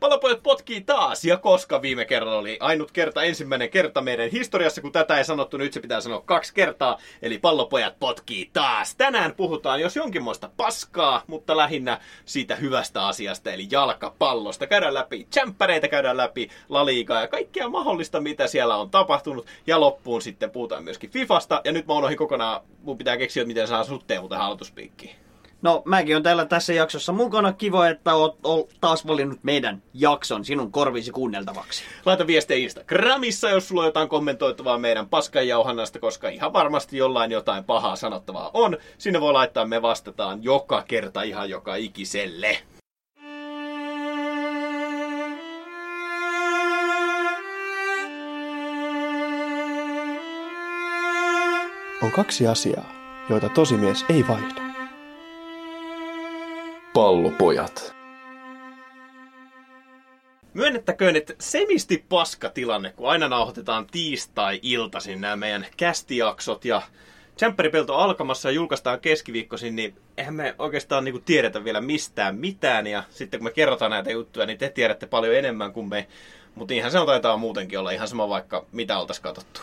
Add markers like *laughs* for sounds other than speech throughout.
Palopojat potkii taas, ja koska viime kerralla oli ainut kerta, ensimmäinen kerta meidän historiassa, kun tätä ei sanottu, nyt se pitää sanoa kaksi kertaa, eli pallopojat potkii taas. Tänään puhutaan jos jonkinmoista paskaa, mutta lähinnä siitä hyvästä asiasta, eli jalkapallosta. Käydään läpi tsemppäreitä, käydään läpi laliikaa ja kaikkea mahdollista, mitä siellä on tapahtunut, ja loppuun sitten puhutaan myöskin Fifasta, ja nyt mä unohdin kokonaan, mun pitää keksiä, miten saa sutteen muuten aloituspiikkiin. No, mäkin on täällä tässä jaksossa mukana. Kiva, että oot, oot taas valinnut meidän jakson sinun korvisi kuunneltavaksi. Laita viestejä Instagramissa, jos sulla on jotain kommentoitavaa meidän paskanjauhannasta, koska ihan varmasti jollain jotain pahaa sanottavaa on. Sinne voi laittaa, me vastataan joka kerta ihan joka ikiselle. On kaksi asiaa, joita tosimies ei vaihda. Pallopojat. Myönnettäköön, että semisti paska tilanne, kun aina nauhoitetaan tiistai-iltaisin nämä meidän kästijaksot ja Tsempäripelto alkamassa ja julkaistaan keskiviikkoisin, niin eihän me oikeastaan niinku tiedetä vielä mistään mitään. Ja sitten kun me kerrotaan näitä juttuja, niin te tiedätte paljon enemmän kuin me. Mutta ihan se on taitaa muutenkin olla ihan sama vaikka mitä oltaisiin katsottu.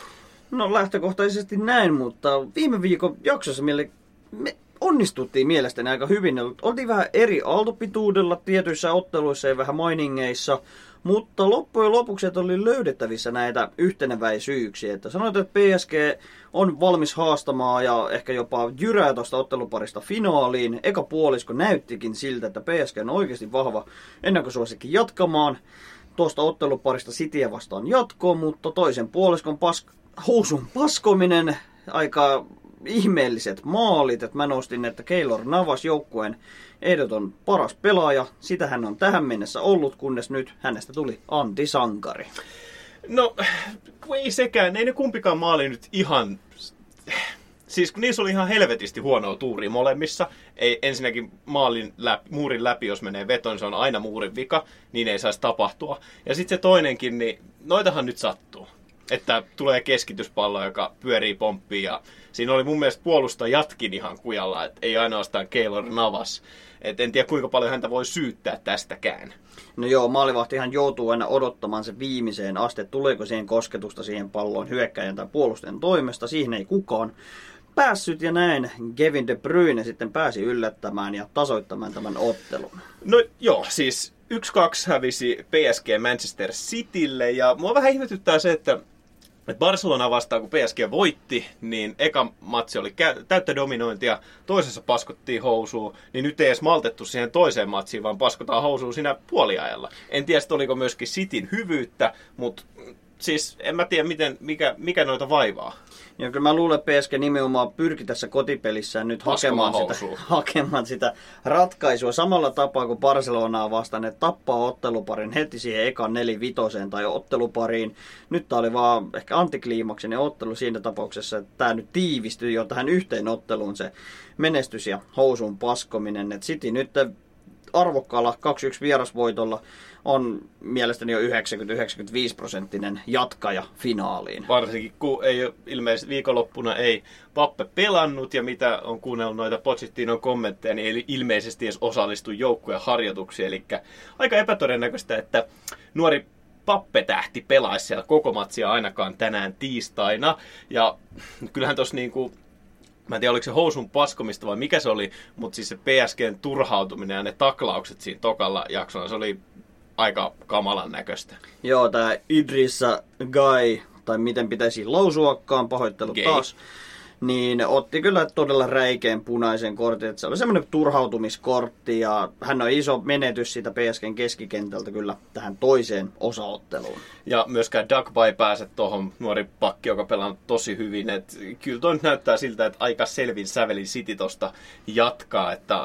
No lähtökohtaisesti näin, mutta viime viikon jaksossa meille, me onnistuttiin mielestäni aika hyvin. Oltiin vähän eri aaltopituudella tietyissä otteluissa ja vähän mainingeissa, mutta loppujen lopuksi oli löydettävissä näitä yhteneväisyyksiä. Että sanoit, että PSG on valmis haastamaan ja ehkä jopa jyrää tuosta otteluparista finaaliin. Eka puolisko näyttikin siltä, että PSG on oikeasti vahva suosikin jatkamaan tuosta otteluparista Cityä vastaan jatkoon, mutta toisen puoliskon pask- housun paskominen aika ihmeelliset maalit, että mä nostin, että Keylor Navas joukkueen ehdoton paras pelaaja. Sitä hän on tähän mennessä ollut, kunnes nyt hänestä tuli antisankari. No, ei sekään. Ei ne kumpikaan maali nyt ihan... Siis kun niissä oli ihan helvetisti huonoa tuuri molemmissa. Ei ensinnäkin maalin läpi, muurin läpi, jos menee veton, se on aina muurin vika, niin ei saisi tapahtua. Ja sitten se toinenkin, niin noitahan nyt sattuu. Että tulee keskityspallo, joka pyörii pomppiin ja siinä oli mun mielestä puolustajatkin ihan kujalla, että ei ainoastaan Keylor Navas. Et en tiedä kuinka paljon häntä voi syyttää tästäkään. No joo, maalivahtihan joutuu aina odottamaan se viimeiseen asti, tuleeko siihen kosketusta siihen palloon hyökkäjän tai puolustajan toimesta. Siihen ei kukaan päässyt ja näin Kevin De Bruyne sitten pääsi yllättämään ja tasoittamaan tämän ottelun. No joo, siis 1-2 hävisi PSG Manchester Citylle ja mua vähän ihmetyttää se, että et Barcelona vastaan, kun PSG voitti, niin eka matsi oli täyttä dominointia, toisessa paskottiin housuun, niin nyt ei edes maltettu siihen toiseen matsiin, vaan paskotaan housuun siinä puoliajalla. En tiedä, oliko myöskin Sitin hyvyyttä, mutta siis en mä tiedä, miten, mikä, mikä noita vaivaa. Ja kyllä mä luulen, että PSG nimenomaan pyrki tässä kotipelissään nyt hakemaan sitä, *laughs* hakemaan sitä ratkaisua samalla tapaa kuin Barcelonaa vastaan, että tappaa otteluparin heti siihen ekan nelivitoseen tai ottelupariin. Nyt tämä oli vaan ehkä antikliimaksinen ottelu siinä tapauksessa, että tämä nyt tiivistyi jo tähän yhteen otteluun se menestys ja housun paskominen. Et City nyt arvokkaalla 2-1 vierasvoitolla on mielestäni jo 90-95 prosenttinen jatkaja finaaliin. Varsinkin kun ei ole, ilmeisesti viikonloppuna ei Pappe pelannut ja mitä on kuunnellut noita Pochettinon kommentteja, niin ei ilmeisesti edes osallistu joukkueen harjoituksiin. Eli aika epätodennäköistä, että nuori Pappe-tähti pelaisi siellä koko matsia ainakaan tänään tiistaina. Ja kyllähän tuossa niinku Mä en tiedä, oliko se housun paskomista vai mikä se oli, mutta siis se PSGn turhautuminen ja ne taklaukset siinä tokalla jaksolla, se oli aika kamalan näköistä. Joo, tämä Idrissa Guy, tai miten pitäisi lausuakaan, pahoittelut Gay. taas niin otti kyllä todella räikeän punaisen kortin. Että se oli semmoinen turhautumiskortti ja hän on iso menetys siitä PSGn keskikentältä kyllä tähän toiseen osaotteluun. Ja myöskään Duckby ei pääse tuohon nuori pakki, joka pelaa tosi hyvin. Et kyllä toi näyttää siltä, että aika selvin sävelin City tosta jatkaa, että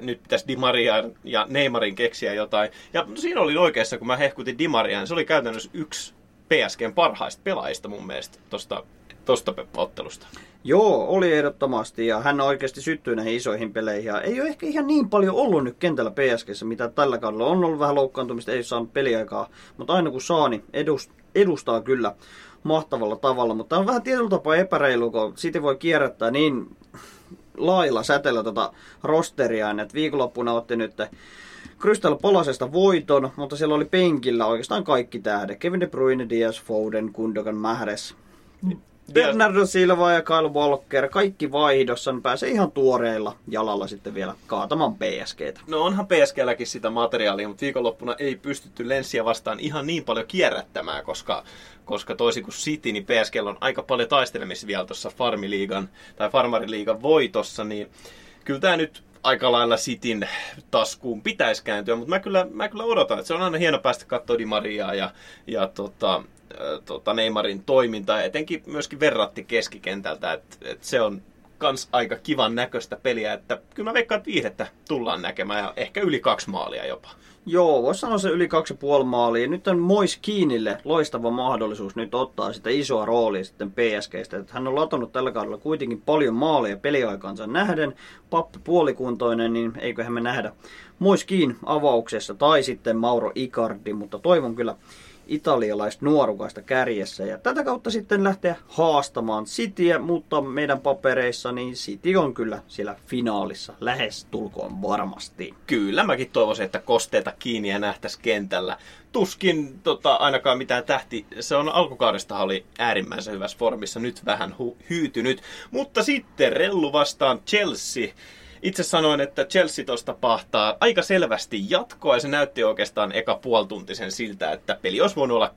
nyt pitäisi Di Maria ja Neymarin keksiä jotain. Ja siinä oli oikeassa, kun mä hehkutin Di Mariaan, se oli käytännössä yksi PSGn parhaista pelaajista mun mielestä tuosta tosta ottelusta. Joo, oli ehdottomasti ja hän oikeasti syttyy näihin isoihin peleihin. Ja ei ole ehkä ihan niin paljon ollut nyt kentällä PSGssä, mitä tällä kaudella on ollut vähän loukkaantumista, ei ole saanut peliaikaa. Mutta aina kun saa, niin edustaa kyllä mahtavalla tavalla. Mutta on vähän tietyllä tapaa epäreilu, kun siitä voi kierrättää niin lailla säteellä tota rosteriaan, että viikonloppuna otti nyt Crystal Palasesta voiton, mutta siellä oli penkillä oikeastaan kaikki tähdet. Kevin De Bruyne, Diaz, Foden, Gundogan, Mahrez. Bernardo Silva ja Kyle Walker, kaikki vaihdossa, niin pääsee ihan tuoreilla jalalla sitten vielä kaatamaan PSGtä. No onhan PSGlläkin sitä materiaalia, mutta viikonloppuna ei pystytty Lenssiä vastaan ihan niin paljon kierrättämään, koska, koska toisin kuin City, niin PSG on aika paljon taistelemista vielä tuossa Farmiliigan tai Farmariliigan voitossa, niin kyllä tämä nyt aika lailla Sitin taskuun pitäisi kääntyä, mutta mä kyllä, mä kyllä odotan, että se on aina hieno päästä katsoa Di Mariaa ja, ja tota, tota Neymarin toimintaa, etenkin myöskin verratti keskikentältä, että, että se on kans aika kivan näköistä peliä, että kyllä mä veikkaan, että viihdettä tullaan näkemään ja ehkä yli kaksi maalia jopa. Joo, voisi sanoa se yli kaksi puoli maalia. Nyt on Mois Kiinille loistava mahdollisuus nyt ottaa sitä isoa roolia sitten PSGstä. Että hän on latonut tällä kaudella kuitenkin paljon maaleja peliaikansa nähden. Pappi puolikuntoinen, niin eiköhän me nähdä Mois Kiin avauksessa tai sitten Mauro Icardi, mutta toivon kyllä italialaista nuorukaista kärjessä. Ja tätä kautta sitten lähteä haastamaan Cityä, mutta meidän papereissa niin City on kyllä siellä finaalissa lähes tulkoon varmasti. Kyllä, mäkin toivoisin, että kosteita kiinni ja nähtäisi kentällä. Tuskin tota, ainakaan mitään tähti. Se on alkukaudesta oli äärimmäisen hyvässä formissa, nyt vähän hu- hyytynyt. Mutta sitten Rellu vastaan Chelsea itse sanoin, että Chelsea tuosta pahtaa aika selvästi jatkoa ja se näytti oikeastaan eka puoltuntisen siltä, että peli olisi voinut olla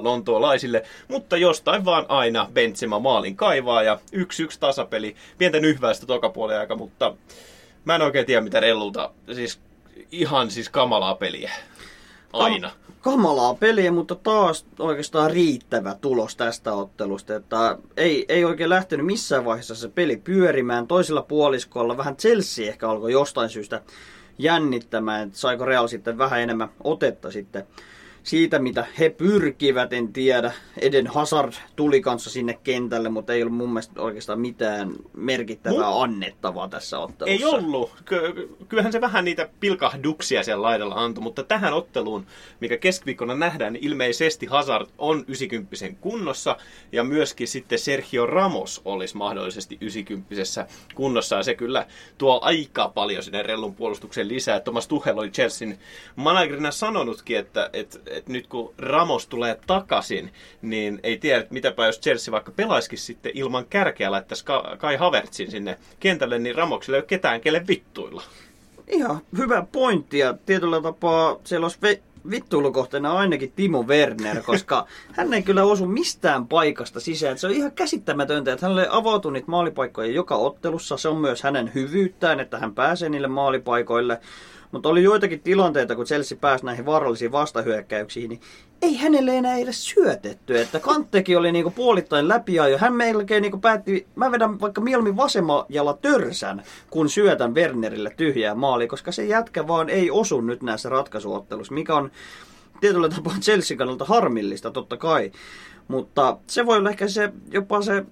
3-0 lontoolaisille, mutta jostain vaan aina Benzema maalin kaivaa ja 1-1 tasapeli, pientä nyhväistä toka aika, mutta mä en oikein tiedä mitä Rellulta, siis ihan siis kamalaa peliä. Aina. Kamalaa peliä, mutta taas oikeastaan riittävä tulos tästä ottelusta. Että ei, ei oikein lähtenyt missään vaiheessa se peli pyörimään. Toisella puoliskolla vähän Chelsea ehkä alkoi jostain syystä jännittämään, että saiko Real sitten vähän enemmän otetta sitten siitä, mitä he pyrkivät, en tiedä. Eden Hazard tuli kanssa sinne kentälle, mutta ei ollut mun mielestä oikeastaan mitään merkittävää Mu- annettavaa tässä ottelussa. Ei ollut. Ky- kyllähän se vähän niitä pilkahduksia siellä laidalla antoi, mutta tähän otteluun, mikä keskiviikkona nähdään, niin ilmeisesti Hazard on 90 kunnossa ja myöskin sitten Sergio Ramos olisi mahdollisesti 90 kunnossa ja se kyllä tuo aika paljon sinne rellun puolustuksen lisää. Thomas Tuchel oli Chelsean managerina sanonutkin, että, että että nyt kun Ramos tulee takaisin, niin ei tiedä, että mitäpä jos Chelsea vaikka pelaisikin sitten ilman kärkeä laittaisi Kai Havertzin sinne kentälle, niin Ramokselle ei ole ketään, kelle vittuilla. Ihan hyvä pointti ja tietyllä tapaa siellä olisi ve- vittuilukohteena ainakin Timo Werner, koska *laughs* hän ei kyllä osu mistään paikasta sisään. Se on ihan käsittämätöntä, että hänelle avautuu niitä maalipaikkoja joka ottelussa. Se on myös hänen hyvyyttään, että hän pääsee niille maalipaikoille. Mutta oli joitakin tilanteita, kun Chelsea pääsi näihin vaarallisiin vastahyökkäyksiin, niin ei hänelle enää edes syötetty. Että Kanttekin oli niinku puolittain läpi ja hän melkein niinku päätti, mä vedän vaikka mieluummin vasemmalla törsän, kun syötän Wernerille tyhjää maali, koska se jätkä vaan ei osu nyt näissä ratkaisuottelussa, mikä on tietyllä tapaa Chelsea kannalta harmillista totta kai. Mutta se voi olla ehkä se, jopa se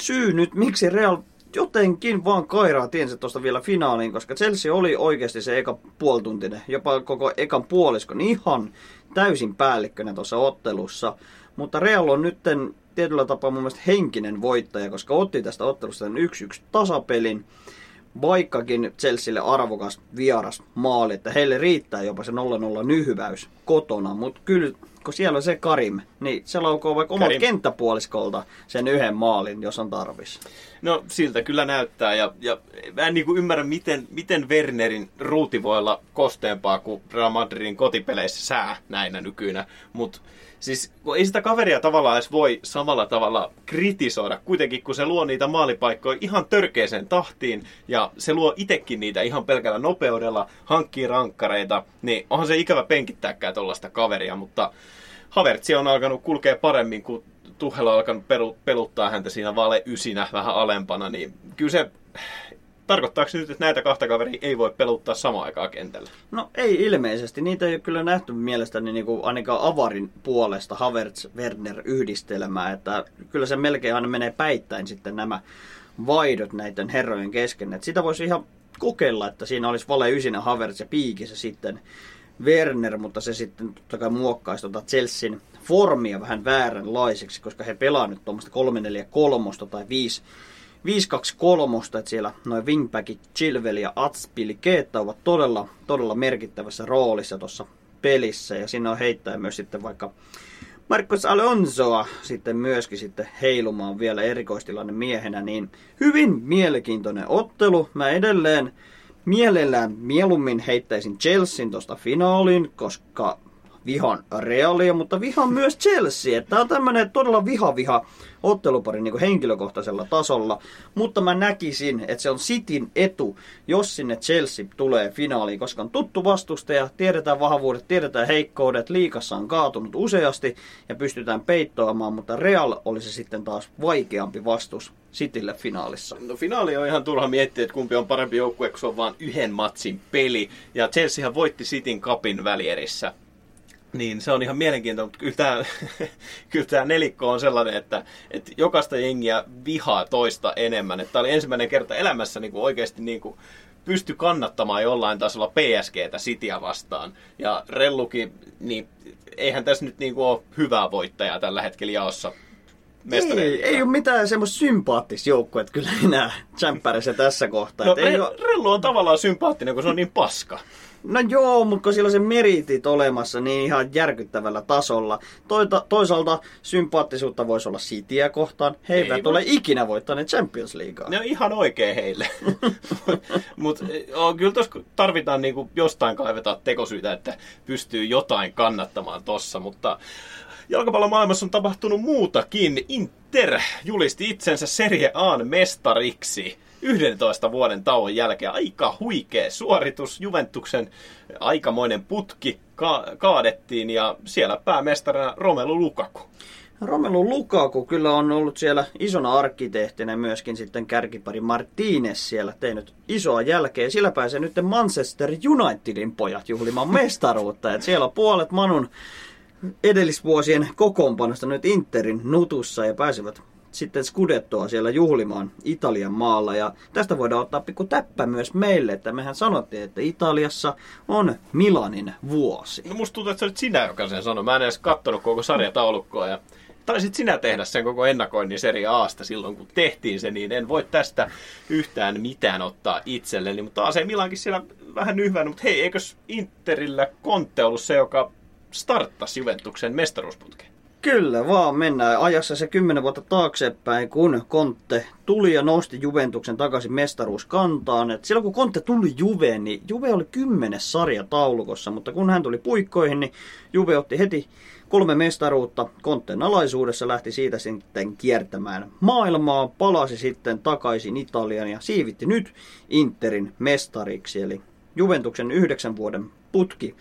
syy nyt, miksi Real jotenkin vaan kairaa tiensä tuosta vielä finaaliin, koska Chelsea oli oikeasti se eka puoltuntinen, jopa koko ekan puoliskon ihan täysin päällikkönä tuossa ottelussa. Mutta Real on nytten tietyllä tapaa mun mielestä henkinen voittaja, koska otti tästä ottelusta 1-1 tasapelin, vaikkakin Chelsealle arvokas vieras maali, että heille riittää jopa se 0-0 nyhyväys kotona, mutta kyllä kun siellä on se Karim, niin se laukoo vaikka omalta kenttäpuoliskolta sen yhden maalin, jos on tarvis. No siltä kyllä näyttää ja, ja mä en niin kuin ymmärrä, miten, miten Wernerin ruuti voi olla kosteempaa kuin Real Madridin kotipeleissä sää näinä nykyinä, mutta Siis ei sitä kaveria tavallaan edes voi samalla tavalla kritisoida, kuitenkin kun se luo niitä maalipaikkoja ihan törkeeseen tahtiin ja se luo itekin niitä ihan pelkällä nopeudella, hankkii rankkareita, niin onhan se ikävä penkittääkään tuollaista kaveria, mutta Havertzi on alkanut kulkea paremmin, kun Tuhela on alkanut peluttaa häntä siinä vale ysinä vähän alempana, niin kyllä se Tarkoittaako se nyt, että näitä kahta kaveria ei voi peluttaa samaan aikaan kentällä? No ei ilmeisesti. Niitä ei ole kyllä nähty mielestäni niin kuin ainakaan avarin puolesta Havertz-Werner-yhdistelmää. Että kyllä se melkein aina menee päittäin sitten nämä vaidot näiden herrojen kesken. Että sitä voisi ihan kokeilla, että siinä olisi vale ysinä Havertz ja piikissä sitten Werner, mutta se sitten totta kai muokkaisi tuota Chelsean formia vähän vääränlaiseksi, koska he pelaa nyt tuommoista 3-4-3 tai 5 5-2-3, että siellä noin wingbackit Chilwell ja Atspilikeetta ovat todella, todella merkittävässä roolissa tuossa pelissä. Ja siinä on heittää myös sitten vaikka Marcos Alonsoa sitten myöskin sitten heilumaan vielä erikoistilanne miehenä, niin hyvin mielenkiintoinen ottelu. Mä edelleen mielellään mieluummin heittäisin Chelsean tuosta finaaliin, koska vihan Realia, mutta vihan myös Chelsea. Tämä on tämmöinen todella viha-viha ottelupari niin henkilökohtaisella tasolla, mutta mä näkisin, että se on Cityn etu, jos sinne Chelsea tulee finaaliin, koska on tuttu vastustaja, tiedetään vahvuudet, tiedetään heikkoudet, liikassa on kaatunut useasti ja pystytään peittoamaan, mutta Real olisi sitten taas vaikeampi vastus Citylle finaalissa. No finaali on ihan turha miettiä, että kumpi on parempi joukkue, kun se on vain yhden matsin peli. Ja Chelseahan voitti Cityn kapin välierissä niin se on ihan mielenkiintoinen, mutta kyllä tämä, *laughs* kyllä tämä nelikko on sellainen, että, että jokaista jengiä vihaa toista enemmän. Että tämä oli ensimmäinen kerta elämässä niin kuin oikeasti niin kuin pysty kannattamaan jollain tasolla PSGtä Cityä vastaan. Ja Rellukin, niin eihän tässä nyt niin kuin ole hyvää voittajaa tällä hetkellä jaossa ei, ei ole mitään semmoista sympaattista joukkuetta kyllä enää *laughs* tässä kohtaa. No, ei Re- ole... Rellu on tavallaan sympaattinen, kun se on niin paska. No joo, mutta kun sillä on se meritit olemassa niin ihan järkyttävällä tasolla. Toita, toisaalta sympaattisuutta voisi olla Cityä kohtaan. He eivät Ei ole voi... ikinä voittaneet Champions Leaguea. Ne on ihan oikein heille. *laughs* mutta kyllä tuossa tarvitaan niinku jostain kaivetaan tekosyitä, että pystyy jotain kannattamaan tossa, mutta jalkapallomaailmassa on tapahtunut muutakin. Inter julisti itsensä Serie A mestariksi. 11 vuoden tauon jälkeen. Aika huikea suoritus. Juventuksen aikamoinen putki ka- kaadettiin ja siellä päämestarina Romelu Lukaku. Romelu Lukaku kyllä on ollut siellä isona arkkitehtinä myöskin sitten kärkipari Martinez siellä tehnyt isoa jälkeä. Sillä pääsee nyt Manchester Unitedin pojat juhlimaan mestaruutta. Et siellä on puolet Manun edellisvuosien kokoonpanosta nyt Interin nutussa ja pääsevät sitten Scudettoa siellä juhlimaan Italian maalla. Ja tästä voidaan ottaa pikku täppä myös meille, että mehän sanottiin, että Italiassa on Milanin vuosi. No musta tuntuu, että se olit sinä, joka sen sanoi. Mä en edes kattonut koko sarjataulukkoa ja taisit sinä tehdä sen koko ennakoinnin Serie Aasta silloin, kun tehtiin se, niin en voi tästä yhtään mitään ottaa itselleni. Mutta ei Milankin siellä vähän nyhvännyt, mutta hei, eikös Interillä Conte ollut se, joka starttasi Juventuksen mestaruusputkeen? Kyllä vaan, mennään. Ajassa se kymmenen vuotta taaksepäin, kun Kontte tuli ja nosti Juventuksen takaisin mestaruuskantaan. Et silloin kun Kontte tuli Juveen, niin Juve oli kymmenes sarja taulukossa, mutta kun hän tuli puikkoihin, niin Juve otti heti kolme mestaruutta. Kontten alaisuudessa, lähti siitä sitten kiertämään maailmaa, palasi sitten takaisin Italian ja siivitti nyt Interin mestariksi, eli Juventuksen yhdeksän vuoden putki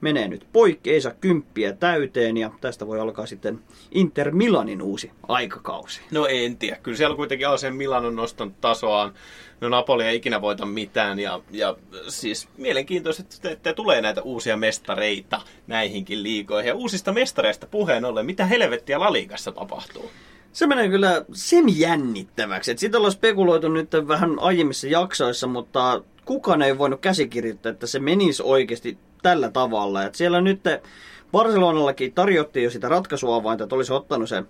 menee nyt poikki, ei saa kymppiä täyteen ja tästä voi alkaa sitten Inter Milanin uusi aikakausi. No en tiedä, kyllä siellä kuitenkin AC Milan on nostanut tasoaan. No Napoli ei ikinä voita mitään ja, ja siis mielenkiintoista, että, että tulee näitä uusia mestareita näihinkin liigoihin. Ja uusista mestareista puheen ollen, mitä helvettiä Laligassa tapahtuu? Se menee kyllä semi-jännittäväksi. Siitä ollaan spekuloitu nyt vähän aiemmissa jaksoissa, mutta kukaan ei voinut käsikirjoittaa, että se menisi oikeasti tällä tavalla. Et siellä nyt Barcelonallakin tarjottiin jo sitä ratkaisuavainta, että olisi ottanut sen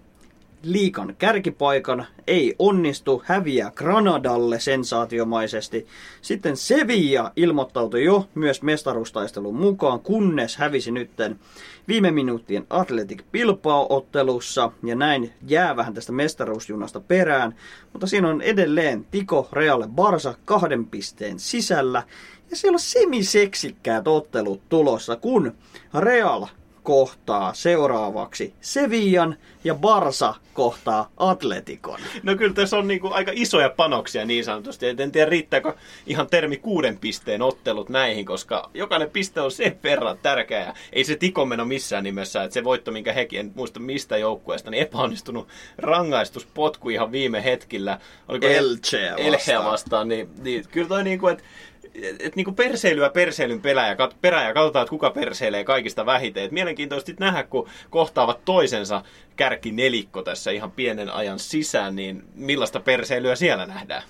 liikan kärkipaikan, ei onnistu, häviää Granadalle sensaatiomaisesti. Sitten Sevilla ilmoittautui jo myös mestaruustaistelun mukaan, kunnes hävisi nytten viime minuuttien Athletic Bilbao-ottelussa, ja näin jää vähän tästä mestaruusjunasta perään. Mutta siinä on edelleen Tiko Reale Barsa kahden pisteen sisällä, ja siellä on semiseksikkäät ottelut tulossa, kun Real kohtaa seuraavaksi Sevillan ja Barsa kohtaa Atletikon. No kyllä tässä on niinku aika isoja panoksia niin sanotusti. En tiedä riittääkö ihan termi kuuden pisteen ottelut näihin, koska jokainen piste on sen verran tärkeä. Ei se tiko meno missään nimessä, että se voitto, minkä hekin, en muista mistä joukkueesta, niin epäonnistunut rangaistuspotku ihan viime hetkillä. Oliko Elche vastaan. vastaan niin, niin kyllä toi niinku, että et niinku perseilyä perseilyn pelää kat, perään ja katsotaan, että kuka perseilee kaikista vähiten. Et mielenkiintoisesti nähdä, kun kohtaavat toisensa kärki nelikko tässä ihan pienen ajan sisään, niin millaista perseilyä siellä nähdään?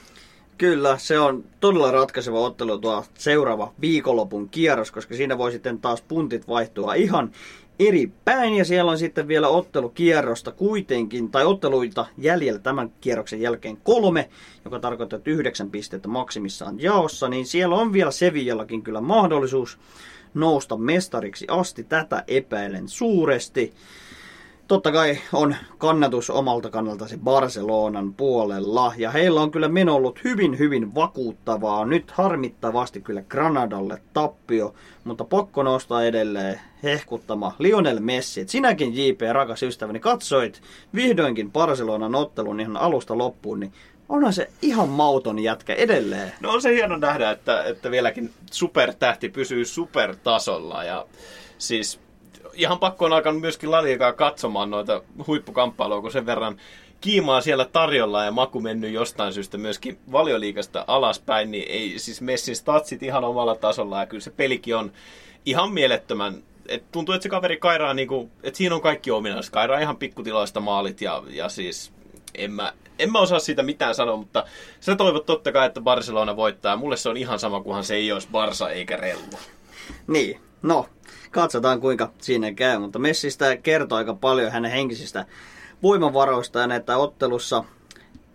Kyllä, se on todella ratkaiseva ottelu tuo seuraava viikonlopun kierros, koska siinä voi sitten taas puntit vaihtua ihan eri päin ja siellä on sitten vielä ottelukierrosta kuitenkin, tai otteluita jäljellä tämän kierroksen jälkeen kolme, joka tarkoittaa, että yhdeksän pistettä maksimissaan jaossa, niin siellä on vielä Sevillakin kyllä mahdollisuus nousta mestariksi asti. Tätä epäilen suuresti. Totta kai on kannatus omalta kannalta se Barcelonan puolella. Ja heillä on kyllä meno ollut hyvin, hyvin vakuuttavaa. Nyt harmittavasti kyllä Granadalle tappio, mutta pakko nostaa edelleen hehkuttama Lionel Messi. Sinäkin JP, rakas ystäväni, katsoit vihdoinkin Barcelonan ottelun ihan alusta loppuun, niin onhan se ihan mauton jätkä edelleen. No on se hieno nähdä, että, että vieläkin supertähti pysyy supertasolla ja siis ihan pakko on alkanut myöskin Laliikaa katsomaan noita huippukamppailuja, kun sen verran kiimaa siellä tarjolla ja maku mennyt jostain syystä myöskin valioliikasta alaspäin, niin ei siis Messin statsit ihan omalla tasolla ja kyllä se pelikin on ihan mielettömän et tuntuu, että se kaveri kairaa, niinku, että siinä on kaikki ominaiset. Kairaa ihan pikkutiloista maalit ja, ja siis en mä, en mä osaa siitä mitään sanoa, mutta sä toivot totta kai, että Barcelona voittaa. Mulle se on ihan sama, kunhan se ei olisi Barsa eikä Rellu. Niin, no, katsotaan kuinka siinä käy, mutta Messistä kertoo aika paljon hänen henkisistä voimavaroistaan, että ottelussa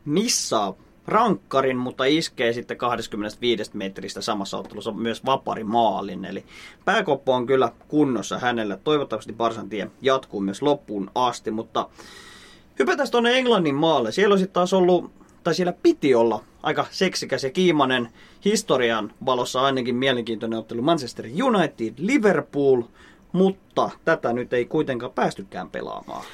missaa rankkarin, mutta iskee sitten 25 metristä samassa ottelussa myös vapari maalin. Eli pääkoppo on kyllä kunnossa hänelle. Toivottavasti Barsan tie jatkuu myös loppuun asti, mutta hypätään tuonne Englannin maalle. Siellä on sitten taas ollut, tai siellä piti olla aika seksikäs ja kiimainen historian valossa ainakin mielenkiintoinen ottelu Manchester United, Liverpool, mutta tätä nyt ei kuitenkaan päästykään pelaamaan.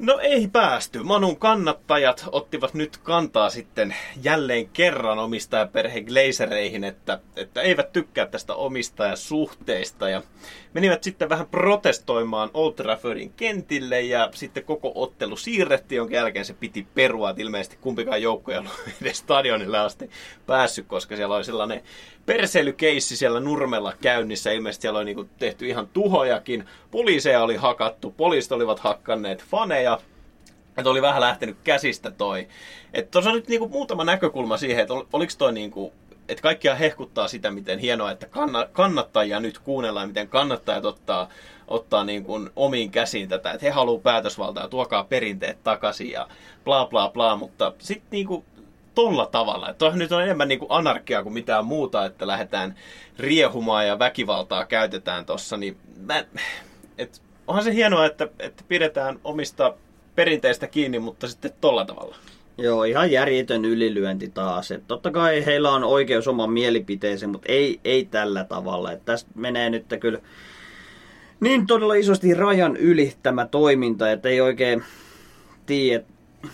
No ei päästy. Manun kannattajat ottivat nyt kantaa sitten jälleen kerran omistajaperhe Glazereihin, että, että eivät tykkää tästä omistajasuhteista ja menivät sitten vähän protestoimaan Old Traffordin kentille ja sitten koko ottelu siirrettiin, jonka jälkeen se piti perua, että ilmeisesti kumpikaan joukko ei ollut *laughs* edes stadionille asti päässyt, koska siellä oli sellainen perseilykeissi siellä nurmella käynnissä. Ilmeisesti siellä oli niinku tehty ihan tuhojakin. Poliiseja oli hakattu, poliisit olivat hakkanneet faneja. Että oli vähän lähtenyt käsistä toi. Että tuossa on nyt niinku muutama näkökulma siihen, että ol, oliko toi niinku että kaikkia hehkuttaa sitä, miten hienoa, että kannattajia nyt kuunnellaan, miten kannattajat ottaa, ottaa niin kuin omiin käsiin tätä, että he haluaa päätösvaltaa, tuokaa perinteet takaisin ja bla bla bla, mutta sitten niin kuin tolla tavalla. Että nyt on enemmän niin kuin anarkia kuin mitään muuta, että lähdetään riehumaan ja väkivaltaa käytetään tossa, niin mä, et, onhan se hienoa, että, että pidetään omista perinteistä kiinni, mutta sitten tolla tavalla. Joo, ihan järjetön ylilyönti taas. Et totta kai heillä on oikeus oman mielipiteeseen, mutta ei, ei tällä tavalla. Et tästä menee nyt kyllä niin todella isosti rajan yli tämä toiminta, että ei oikein tiedä,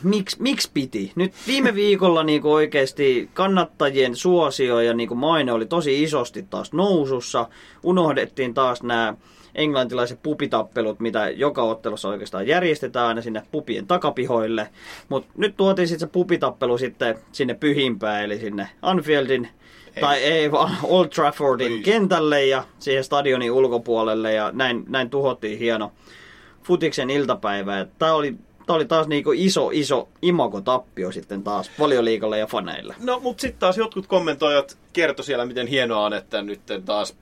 miksi, miksi piti? Nyt viime viikolla niin kuin oikeasti kannattajien suosio ja niin kuin maine oli tosi isosti taas nousussa. Unohdettiin taas nämä englantilaiset pupitappelut, mitä joka ottelussa oikeastaan järjestetään aina sinne pupien takapihoille. Mutta nyt tuotiin sitten se pupitappelu sitten sinne pyhimpään, eli sinne Anfieldin ei. tai ei vaan Old Traffordin ei. kentälle ja siihen stadionin ulkopuolelle ja näin, näin tuhottiin hieno futiksen iltapäivä. Tämä oli Tämä oli taas niinku iso, iso imagotappio sitten taas valioliikalle ja faneille. No, mutta sitten taas jotkut kommentoijat kertoi siellä, miten hienoa on, että nyt taas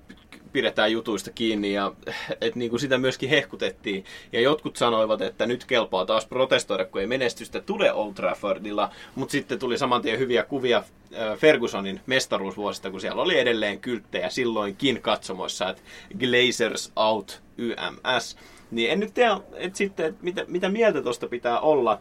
pidetään jutuista kiinni ja että niin kuin sitä myöskin hehkutettiin. Ja jotkut sanoivat, että nyt kelpaa taas protestoida, kun ei menestystä tule Old Traffordilla, mutta sitten tuli saman tien hyviä kuvia äh, Fergusonin mestaruusvuosista, kun siellä oli edelleen kylttejä silloinkin katsomoissa, että Glazers out YMS. Niin en nyt tiedä, että sitten, että mitä, mitä mieltä tuosta pitää olla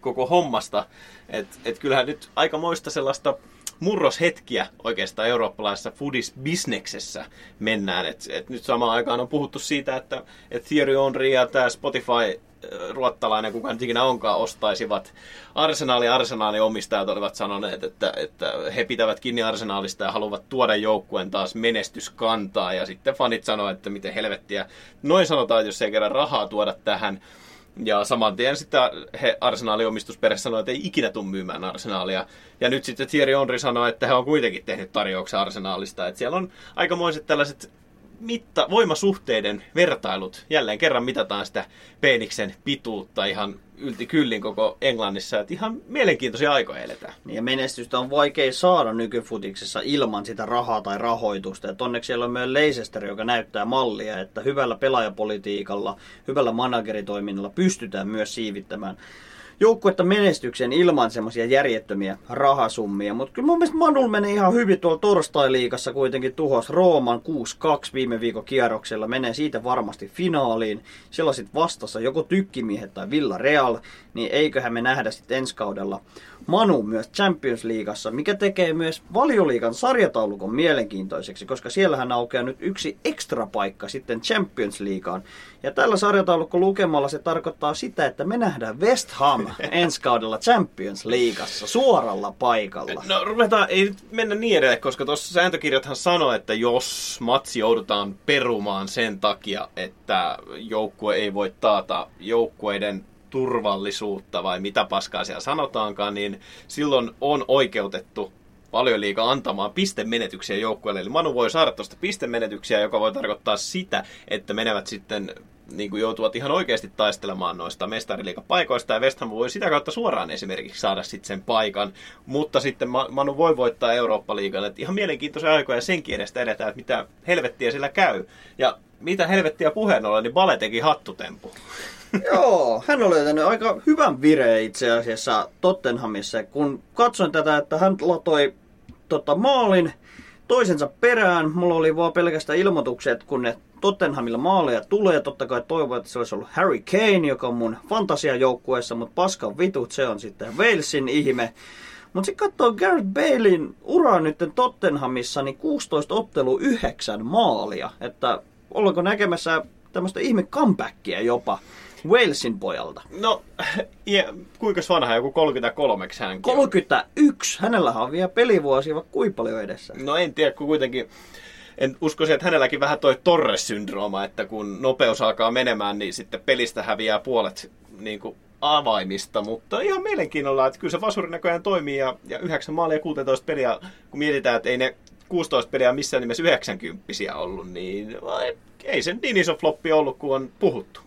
koko hommasta. Että et kyllähän nyt aika moista sellaista murroshetkiä oikeastaan eurooppalaisessa foodis-bisneksessä mennään. Et, et nyt samaan aikaan on puhuttu siitä, että et Thierry Henry ja tämä Spotify ruottalainen, kuka nyt ikinä onkaan, ostaisivat arsenaali. Arsenaalin omistajat olivat sanoneet, että, että he pitävät kiinni arsenaalista ja haluavat tuoda joukkueen taas menestyskantaa. Ja sitten fanit sanoivat, että miten helvettiä. Noin sanotaan, jos ei kerran rahaa tuoda tähän, ja saman tien sitten he omistusperhe sanoi, että ei ikinä tule myymään Arsenalia. Ja nyt sitten Thierry Henry sanoi, että he on kuitenkin tehnyt tarjouksen Arsenalista. Että siellä on aikamoiset tällaiset mitta, voimasuhteiden vertailut. Jälleen kerran mitataan sitä peeniksen pituutta ihan ylti kyllin koko Englannissa. Että ihan mielenkiintoisia aikoja eletään. Ja menestystä on vaikea saada nykyfutiksessa ilman sitä rahaa tai rahoitusta. Et onneksi siellä on myös Leicester, joka näyttää mallia, että hyvällä pelaajapolitiikalla, hyvällä manageritoiminnalla pystytään myös siivittämään joukkuetta menestyksen ilman semmoisia järjettömiä rahasummia. Mutta kyllä mun mielestä Manul meni ihan hyvin tuolla torstai-liigassa kuitenkin tuhos Rooman 6-2 viime viikon kierroksella. Menee siitä varmasti finaaliin. Siellä on sitten vastassa joko tykkimiehet tai Villa Real, niin eiköhän me nähdä sitten ensi kaudella Manu myös Champions Leagueassa, mikä tekee myös valioliigan sarjataulukon mielenkiintoiseksi, koska siellähän aukeaa nyt yksi ekstra paikka sitten Champions Leagueaan. Ja tällä sarjataulukko lukemalla se tarkoittaa sitä, että me nähdään West Ham *laughs* ensi kaudella Champions Leagueassa suoralla paikalla. No ruvetaan, ei nyt mennä niin edelle, koska tuossa sääntökirjathan sanoo, että jos matsi joudutaan perumaan sen takia, että joukkue ei voi taata joukkueiden turvallisuutta vai mitä paskaa siellä sanotaankaan, niin silloin on oikeutettu paljon liikaa antamaan pistemenetyksiä joukkueelle. Eli Manu voi saada tuosta pistemenetyksiä, joka voi tarkoittaa sitä, että menevät sitten niin kuin joutuvat ihan oikeasti taistelemaan noista mestariliikapaikoista ja West Ham voi sitä kautta suoraan esimerkiksi saada sitten sen paikan, mutta sitten Manu voi voittaa Eurooppa-liigan, että ihan mielenkiintoisia aikoja senkin edestä edetään, että mitä helvettiä sillä käy. Ja mitä helvettiä puheen ollen, niin Bale teki hattutempu. Joo, hän on löytänyt aika hyvän vireen itse asiassa Tottenhamissa, kun katsoin tätä, että hän latoi tota, maalin toisensa perään. Mulla oli vaan pelkästään ilmoitukset, kun ne Tottenhamilla maaleja tulee. Totta kai toivon, että se olisi ollut Harry Kane, joka on mun fantasiajoukkueessa, mutta paskan vitut, se on sitten Walesin ihme. Mutta sitten katsoo Gareth Balein uraa nyt Tottenhamissa, niin 16 ottelu 9 maalia. Että ollaanko näkemässä tämmöistä ihme comebackia jopa Walesin pojalta. No, *laughs* ja, kuinka vanha, joku 33 hänkin 31. Hänellä on vielä pelivuosia vaikka kuinka paljon edessä. No en tiedä, kun kuitenkin en uskoisi, että hänelläkin vähän toi Torres-syndrooma, että kun nopeus alkaa menemään, niin sitten pelistä häviää puolet niin kuin avaimista, mutta ihan mielenkiinnolla, että kyllä se vasuri näköjään toimii ja, ja 9 maalia 16 peliä, kun mietitään, että ei ne 16 peliä missään nimessä 90 ollut, niin ei sen Diniso-floppi ollut, kun on puhuttu.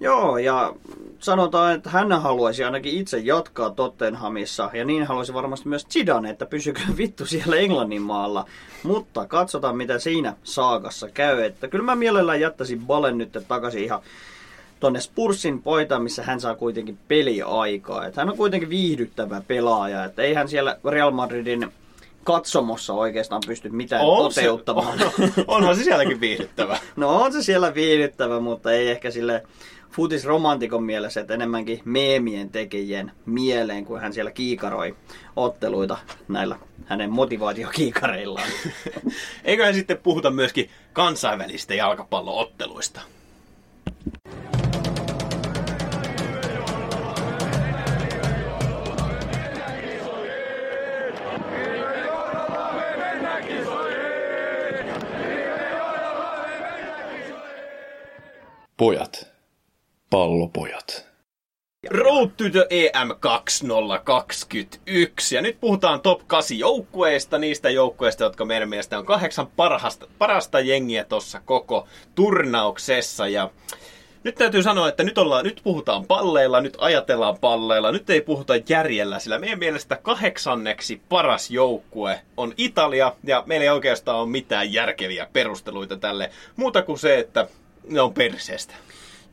Joo, ja sanotaan, että hän haluaisi ainakin itse jatkaa Tottenhamissa, ja niin haluaisi varmasti myös Zidane, että pysykö *laughs* vittu siellä Englannin maalla. Mutta katsotaan, mitä siinä saakassa käy. Että kyllä mä mielellään jättäisin Balen nyt takaisin ihan tonne Spursin poitaan, missä hän saa kuitenkin peliaikaa. Että hän on kuitenkin viihdyttävä pelaaja, että ei hän siellä Real Madridin katsomossa oikeastaan pysty mitään on toteuttamaan. Se, *laughs* on, onhan se sielläkin viihdyttävä. *laughs* no on se siellä viihdyttävä, mutta ei ehkä sille futisromantikon mielessä, että enemmänkin meemien tekijien mieleen, kun hän siellä kiikaroi otteluita näillä hänen motivaatiokiikareillaan. *laughs* Eiköhän sitten puhuta myöskin kansainvälistä jalkapallootteluista. Pojat, pallopojat. Road to the EM 2021. Ja nyt puhutaan top 8 joukkueista, niistä joukkueista, jotka meidän mielestä on kahdeksan parhasta, parasta jengiä tuossa koko turnauksessa. Ja nyt täytyy sanoa, että nyt, ollaan, nyt puhutaan palleilla, nyt ajatellaan palleilla, nyt ei puhuta järjellä, sillä meidän mielestä kahdeksanneksi paras joukkue on Italia, ja meillä ei oikeastaan ole mitään järkeviä perusteluita tälle, muuta kuin se, että ne on perseestä.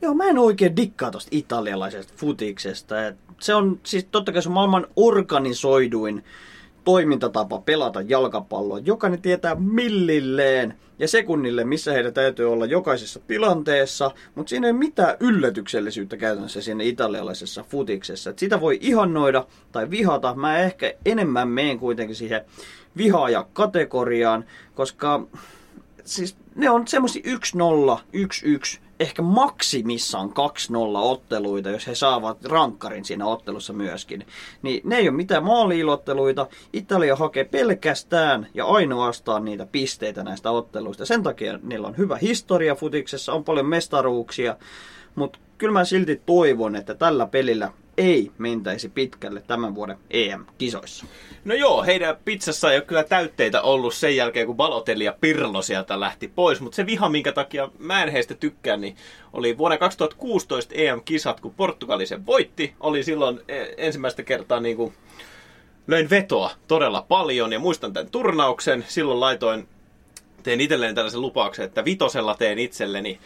Joo, mä en oikein dikkaa tosta italialaisesta futiksesta. Se on siis totta kai se maailman organisoiduin toimintatapa pelata jalkapalloa. Jokainen tietää millilleen ja sekunnille, missä heidän täytyy olla jokaisessa tilanteessa, mutta siinä ei mitään yllätyksellisyyttä käytännössä siinä italialaisessa futiksessa. Et sitä voi ihannoida tai vihata. Mä ehkä enemmän meen kuitenkin siihen vihaaja-kategoriaan, koska siis ne on semmoisia 1-0, 1-1 ehkä maksimissaan 2-0 otteluita, jos he saavat rankkarin siinä ottelussa myöskin. Niin ne ei ole mitään maaliilotteluita. Italia hakee pelkästään ja ainoastaan niitä pisteitä näistä otteluista. Sen takia niillä on hyvä historia futiksessa, on paljon mestaruuksia. Mutta kyllä mä silti toivon, että tällä pelillä ei mentäisi pitkälle tämän vuoden EM-kisoissa. No joo, heidän pizzassa ei ole kyllä täytteitä ollut sen jälkeen, kun Balotelli ja Pirlo sieltä lähti pois. Mutta se viha, minkä takia mä en heistä tykkää, niin oli vuonna 2016 EM-kisat, kun Portugali sen voitti. Oli silloin e, ensimmäistä kertaa niin kuin löin vetoa todella paljon ja muistan tämän turnauksen. Silloin laitoin, tein itselleen tällaisen lupauksen, että vitosella teen itselleni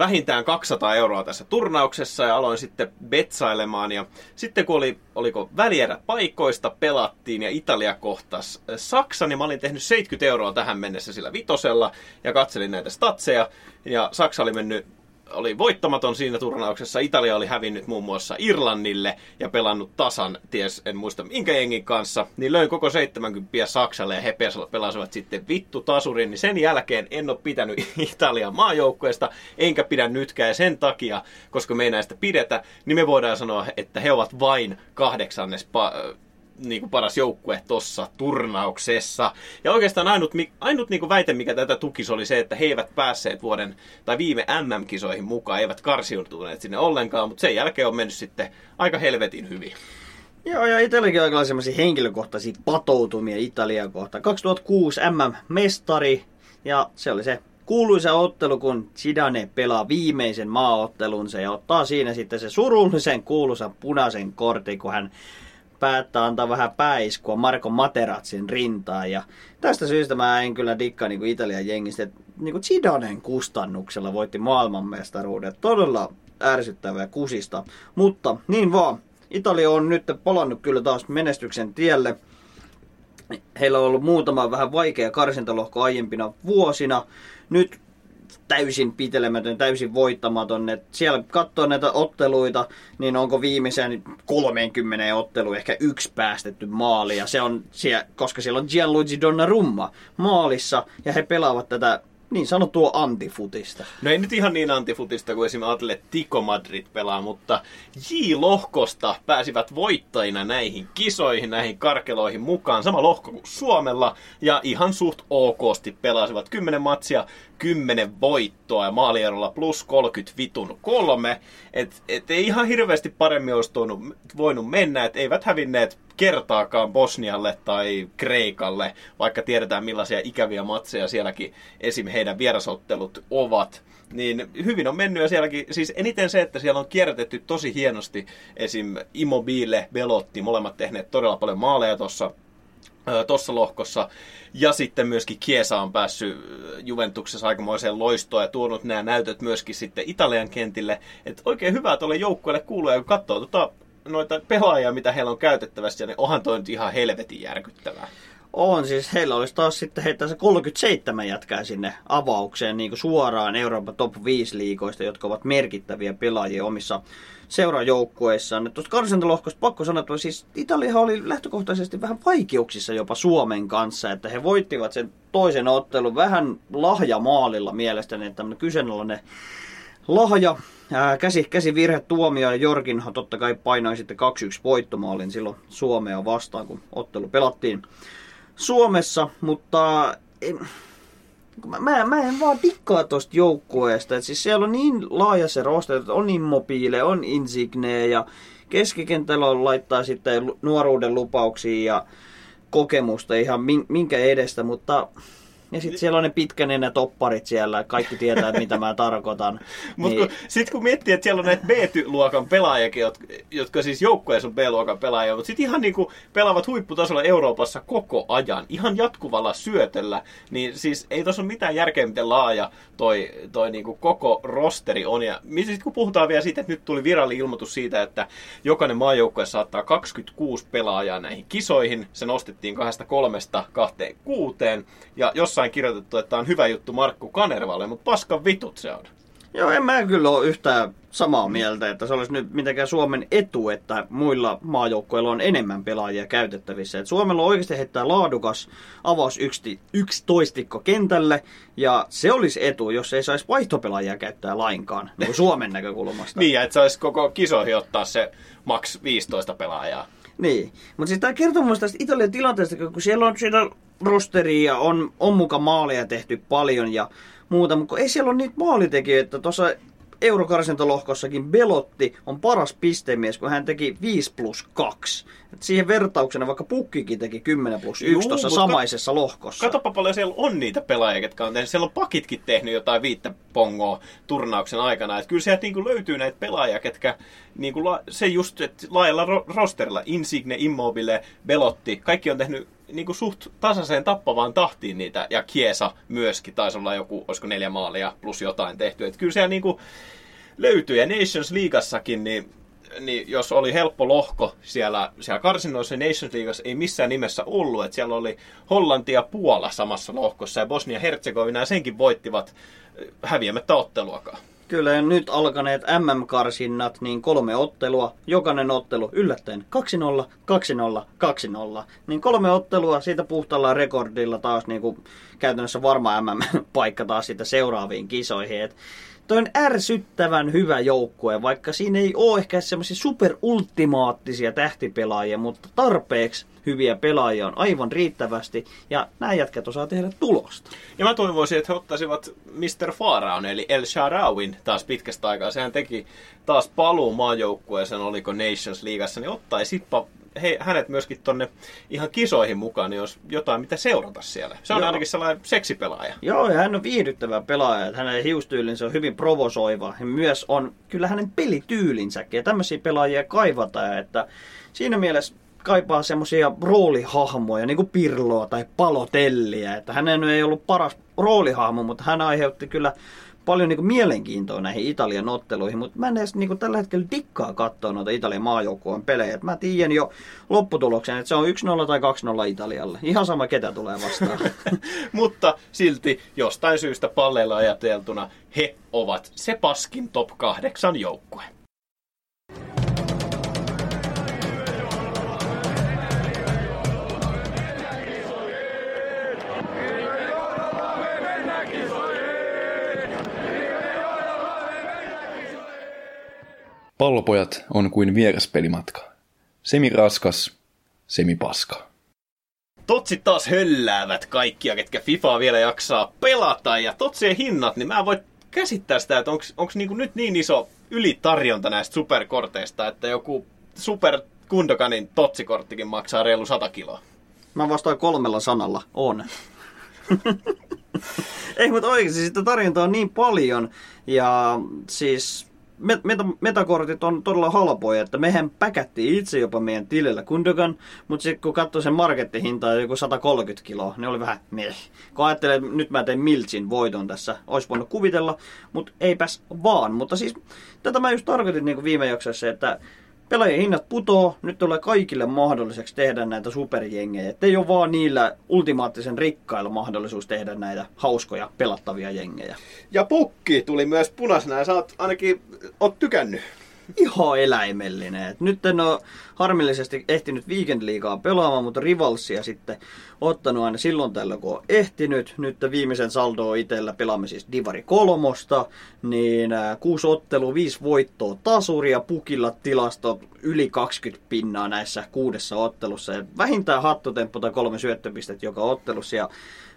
vähintään 200 euroa tässä turnauksessa ja aloin sitten betsailemaan. Ja sitten kun oli, oliko välierä paikoista, pelattiin ja Italia kohtas Saksa, niin mä olin tehnyt 70 euroa tähän mennessä sillä vitosella ja katselin näitä statseja. Ja Saksa oli mennyt oli voittamaton siinä turnauksessa. Italia oli hävinnyt muun muassa Irlannille ja pelannut tasan, ties en muista minkä jengin kanssa. Niin löin koko 70 Saksalle ja he pelasivat sitten vittu tasurin. Niin sen jälkeen en ole pitänyt *laughs* Italian maajoukkueesta, enkä pidä nytkään. Sen takia, koska me ei näistä pidetä, niin me voidaan sanoa, että he ovat vain kahdeksannes pa- niin kuin paras joukkue tuossa turnauksessa. Ja oikeastaan ainut, ainut niin kuin väite, mikä tätä tukisi, oli se, että he eivät päässeet vuoden tai viime MM-kisoihin mukaan, eivät karsiutuneet sinne ollenkaan, mutta sen jälkeen on mennyt sitten aika helvetin hyvin. Joo, ja itselläkin on sellaisia henkilökohtaisia patoutumia Italian kohta. 2006 MM-mestari, ja se oli se kuuluisa ottelu, kun Zidane pelaa viimeisen maaottelunsa ja ottaa siinä sitten se surullisen kuuluisan punaisen kortin, kun hän päättää antaa vähän päiskua Marko Materatsin rintaan. Ja tästä syystä mä en kyllä dikkaa niin kuin Italian jengistä, että niin kuin Zidanen kustannuksella voitti maailmanmestaruudet. Todella ärsyttävää kusista. Mutta niin vaan, Italia on nyt palannut kyllä taas menestyksen tielle. Heillä on ollut muutama vähän vaikea karsintalohko aiempina vuosina. Nyt täysin pitelemätön, täysin voittamaton. Et siellä katsoo näitä otteluita, niin onko viimeisen 30 ottelu ehkä yksi päästetty maali. Ja se on siellä, koska siellä on Gianluigi Donnarumma maalissa ja he pelaavat tätä niin sanottua antifutista. No ei nyt ihan niin antifutista kuin esimerkiksi Atletico Madrid pelaa, mutta J-lohkosta pääsivät voittajina näihin kisoihin, näihin karkeloihin mukaan. Sama lohko kuin Suomella ja ihan suht okosti pelasivat 10 matsia, 10 voittoa ja maalierolla plus 30 vitun kolme. Et, et ei ihan hirveästi paremmin olisi tuonut, voinut mennä, että eivät hävinneet kertaakaan Bosnialle tai Kreikalle, vaikka tiedetään millaisia ikäviä matseja sielläkin esim. heidän vierasottelut ovat. Niin hyvin on mennyt ja sielläkin, siis eniten se, että siellä on kierrätetty tosi hienosti esim. Immobile, Belotti, molemmat tehneet todella paljon maaleja tuossa tuossa lohkossa. Ja sitten myöskin Kiesa on päässyt Juventuksessa aikamoiseen loistoon ja tuonut nämä näytöt myöskin sitten Italian kentille. Et oikein hyvää tuolle joukkueelle kuuluu, ja kun katsoo tuota, noita pelaajia, mitä heillä on käytettävässä, niin onhan toi nyt ihan helvetin järkyttävää. On, siis heillä olisi taas sitten heittää se 37 jätkää sinne avaukseen niin kuin suoraan Euroopan top 5 liikoista, jotka ovat merkittäviä pelaajia omissa seurajoukkueissaan. Tuosta karsintalohkosta pakko sanoa, että siis Italia oli lähtökohtaisesti vähän vaikeuksissa jopa Suomen kanssa, että he voittivat sen toisen ottelun vähän lahjamaalilla mielestäni, että tämmöinen kyseenalainen lahja, käsi, käsi virhe tuomio ja Jorginhan totta kai painoi sitten 2-1 voittomaalin silloin Suomea vastaan, kun ottelu pelattiin Suomessa, mutta mä, mä, en vaan dikkaa tosta joukkueesta. Et siis siellä on niin laaja se roster, että on Immobile, on Insigne ja keskikentällä on laittaa sitten nuoruuden lupauksia ja kokemusta ihan minkä edestä, mutta ja sitten siellä on ne pitkänenä topparit siellä, kaikki tietää, mitä mä tarkoitan. *laughs* Mutta niin... sitten kun miettii, että siellä on näitä B-luokan pelaajakin, jotka, jotka siis joukkueessa on B-luokan pelaajia, mutta sitten ihan niinku pelaavat huipputasolla Euroopassa koko ajan, ihan jatkuvalla syötöllä, niin siis ei tuossa ole mitään järkeä, miten laaja toi, toi niinku koko rosteri on. Ja sitten kun puhutaan vielä siitä, että nyt tuli viralli ilmoitus siitä, että jokainen maajoukkue saattaa 26 pelaajaa näihin kisoihin, se nostettiin kahdesta kolmesta kahteen kuuteen, ja jossain jossain kirjoitettu, että on hyvä juttu Markku Kanervalle, mutta paskan vitut se on. Joo, en mä kyllä ole yhtään samaa mieltä, että se olisi nyt mitenkään Suomen etu, että muilla maajoukkoilla on enemmän pelaajia käytettävissä. Et Suomella oikeasti heittää laadukas avaus yksi, yksi toistikko kentälle, ja se olisi etu, jos ei saisi vaihtopelaajia käyttää lainkaan, niin Suomen näkökulmasta. *laughs* niin, että saisi koko kisoihin ottaa se maks 15 pelaajaa. Niin, mutta siis tämä kertoo mun tästä Italian tilanteesta, kun siellä on siellä rosteria ja on, on muka maaleja tehty paljon ja muuta, mutta ei siellä ole niitä maalitekijöitä. Tuossa eurokarsintolohkossakin Belotti on paras pistemies, kun hän teki 5 plus 2. Et siihen vertauksena vaikka Pukkikin teki 10 plus 1 Juu, tuossa samaisessa lohkossa. Katsopa paljon siellä on niitä pelaajia, jotka on tehnyt. Siellä on pakitkin tehnyt jotain viittä pongoa turnauksen aikana. Et kyllä sieltä niinku löytyy näitä pelaajia, ketkä niinku la, se just, että laajalla ro- rosterilla, Insigne, Immobile, Belotti, kaikki on tehnyt niinku suht tasaiseen tappavaan tahtiin niitä. Ja Kiesa myöskin taisi olla joku, olisiko neljä maalia plus jotain tehty. Et kyllä siellä niinku löytyy. Ja Nations Leagueassakin, niin niin jos oli helppo lohko siellä, siellä karsinnoissa Nations Leagueassa ei missään nimessä ollut, että siellä oli Hollanti ja Puola samassa lohkossa ja Bosnia-Herzegovina ja senkin voittivat äh, häviämättä otteluakaan. Kyllä, ja nyt alkaneet MM-karsinnat, niin kolme ottelua, jokainen ottelu yllättäen 2-0, 2-0, 2-0. Niin kolme ottelua siitä puhtaalla rekordilla taas niin kuin käytännössä varma MM-paikka taas sitten seuraaviin kisoihin. Et toi on ärsyttävän hyvä joukkue, vaikka siinä ei ole ehkä semmoisia superultimaattisia tähtipelaajia, mutta tarpeeksi hyviä pelaajia on aivan riittävästi, ja nämä jätkät osaa tehdä tulosta. Ja mä toivoisin, että he ottaisivat Mr. Faraon, eli El Sharawin taas pitkästä aikaa. Sehän teki taas paluu maajoukkueeseen, oliko Nations Leagueassa, niin ottaisitpa he, hänet myöskin tonne ihan kisoihin mukaan, niin olisi jotain mitä seurata siellä. Se on Joo. ainakin sellainen seksipelaaja. Joo, ja hän on viihdyttävä pelaaja, että hänen hiustyylinsä on hyvin provosoiva. Ja myös on kyllä hänen pelityylinsäkin, ja tämmöisiä pelaajia kaivataan, että siinä mielessä kaipaa semmoisia roolihahmoja, niin kuin Pirloa tai Palotellia, että hänen ei ollut paras roolihahmo, mutta hän aiheutti kyllä paljon niin kuin mielenkiintoa näihin Italian otteluihin, mutta mä en edes niin kuin tällä hetkellä dikkaa katsoa noita Italian maajoukkueen pelejä. Mä tiedän jo lopputuloksen, että se on 1-0 tai 2-0 Italialle. Ihan sama ketä tulee vastaan. *laughs* Mutta silti jostain syystä palleilla ajateltuna he ovat se paskin top 8 joukkue. Pallopojat on kuin vieraspelimatka. Semi raskas, semi paska. Totsit taas hölläävät kaikkia, ketkä FIFAa vielä jaksaa pelata. Ja totsien hinnat, niin mä en voi käsittää sitä, että onko niinku nyt niin iso ylitarjonta näistä superkorteista, että joku super Kundokanin totsikorttikin maksaa reilu 100 kiloa. Mä vastaan kolmella sanalla. On. *laughs* Ei, mutta oikeasti sitä tarjontaa on niin paljon. Ja siis meta- metakortit on todella halpoja, että mehän päkättiin itse jopa meidän tilillä Kundogan, mutta sitten kun katsoi sen markettihintaa joku 130 kiloa, niin oli vähän meh. Kun ajattelee, että nyt mä teen Miltsin voiton tässä, olisi voinut kuvitella, mutta eipäs vaan. Mutta siis tätä mä just tarkoitin niin viime jaksossa, että pelaajien hinnat putoo, nyt tulee kaikille mahdolliseksi tehdä näitä superjengejä. Että ei ole vaan niillä ultimaattisen rikkailla mahdollisuus tehdä näitä hauskoja pelattavia jengejä. Ja pukki tuli myös punaisena ja sä oot ainakin oot tykännyt. Ihan eläimellinen. Et nyt en ole harmillisesti ehtinyt Weekend Leaguea pelaamaan, mutta Rivalsia sitten ottanut aina silloin tällä, kun on ehtinyt. Nyt viimeisen saldo on itsellä, pelaamme siis Divari kolmosta, niin äh, kuusi ottelu, viisi voittoa tasuria, pukilla tilasto yli 20 pinnaa näissä kuudessa ottelussa. Ja vähintään hattutemppu tai kolme syöttöpistettä joka ottelussa. Ja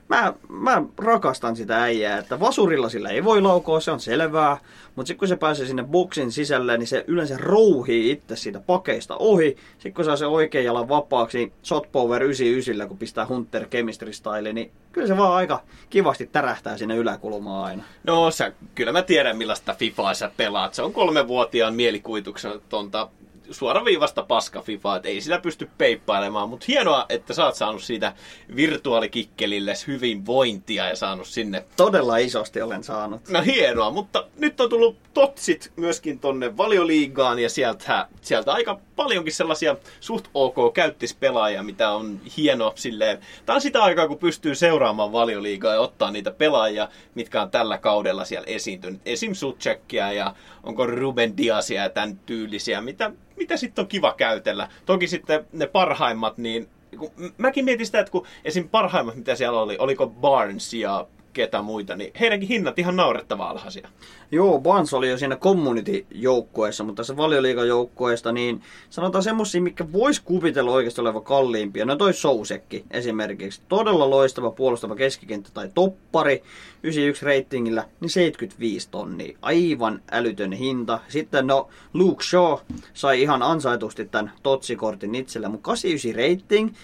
mä, mä rakastan sitä äijää, että vasurilla sillä ei voi laukoa, se on selvää. Mutta sitten kun se pääsee sinne boksin sisälle, niin se yleensä rouhii itse siitä pakeista ohi. Sitten kun saa se oikean jalan vapaaksi, niin shot power 99, kun pistää Hunter chemistry style, niin kyllä se vaan aika kivasti tärähtää sinne yläkulmaan aina. No sä, kyllä mä tiedän millaista FIFAa sä pelaat. Se on kolmenvuotiaan mielikuvituksen tonta suoraviivasta paska FIFA, että ei sitä pysty peippailemaan, mutta hienoa, että sä oot saanut siitä virtuaalikikkelille hyvinvointia ja saanut sinne. Todella isosti olen saanut. No hienoa, mutta nyt on tullut totsit myöskin tonne valioliigaan ja sieltä, sieltä aika paljonkin sellaisia suht ok käyttispelaajia, mitä on hienoa silleen. Tää on sitä aikaa, kun pystyy seuraamaan valioliigaa ja ottaa niitä pelaajia, mitkä on tällä kaudella siellä esiintynyt. Esim. Suchekia ja onko Ruben Diasia ja tämän tyylisiä, mitä, mitä sitten on kiva käytellä. Toki sitten ne parhaimmat, niin mäkin mietin sitä, että kun esim. parhaimmat, mitä siellä oli, oliko Barnes ja ketä muita, niin heidänkin hinnat ihan naurettava alhaisia. Joo, Bans oli jo siinä community-joukkueessa, mutta se valioliigajoukkueesta, niin sanotaan semmosia, mikä voisi kuvitella oikeasti oleva kalliimpia. No toi Sousekki esimerkiksi. Todella loistava puolustava keskikenttä tai toppari, 91 reitingillä, niin 75 tonnia. Aivan älytön hinta. Sitten no Luke Shaw sai ihan ansaitusti tämän totsikortin itselle, mutta 89 rating,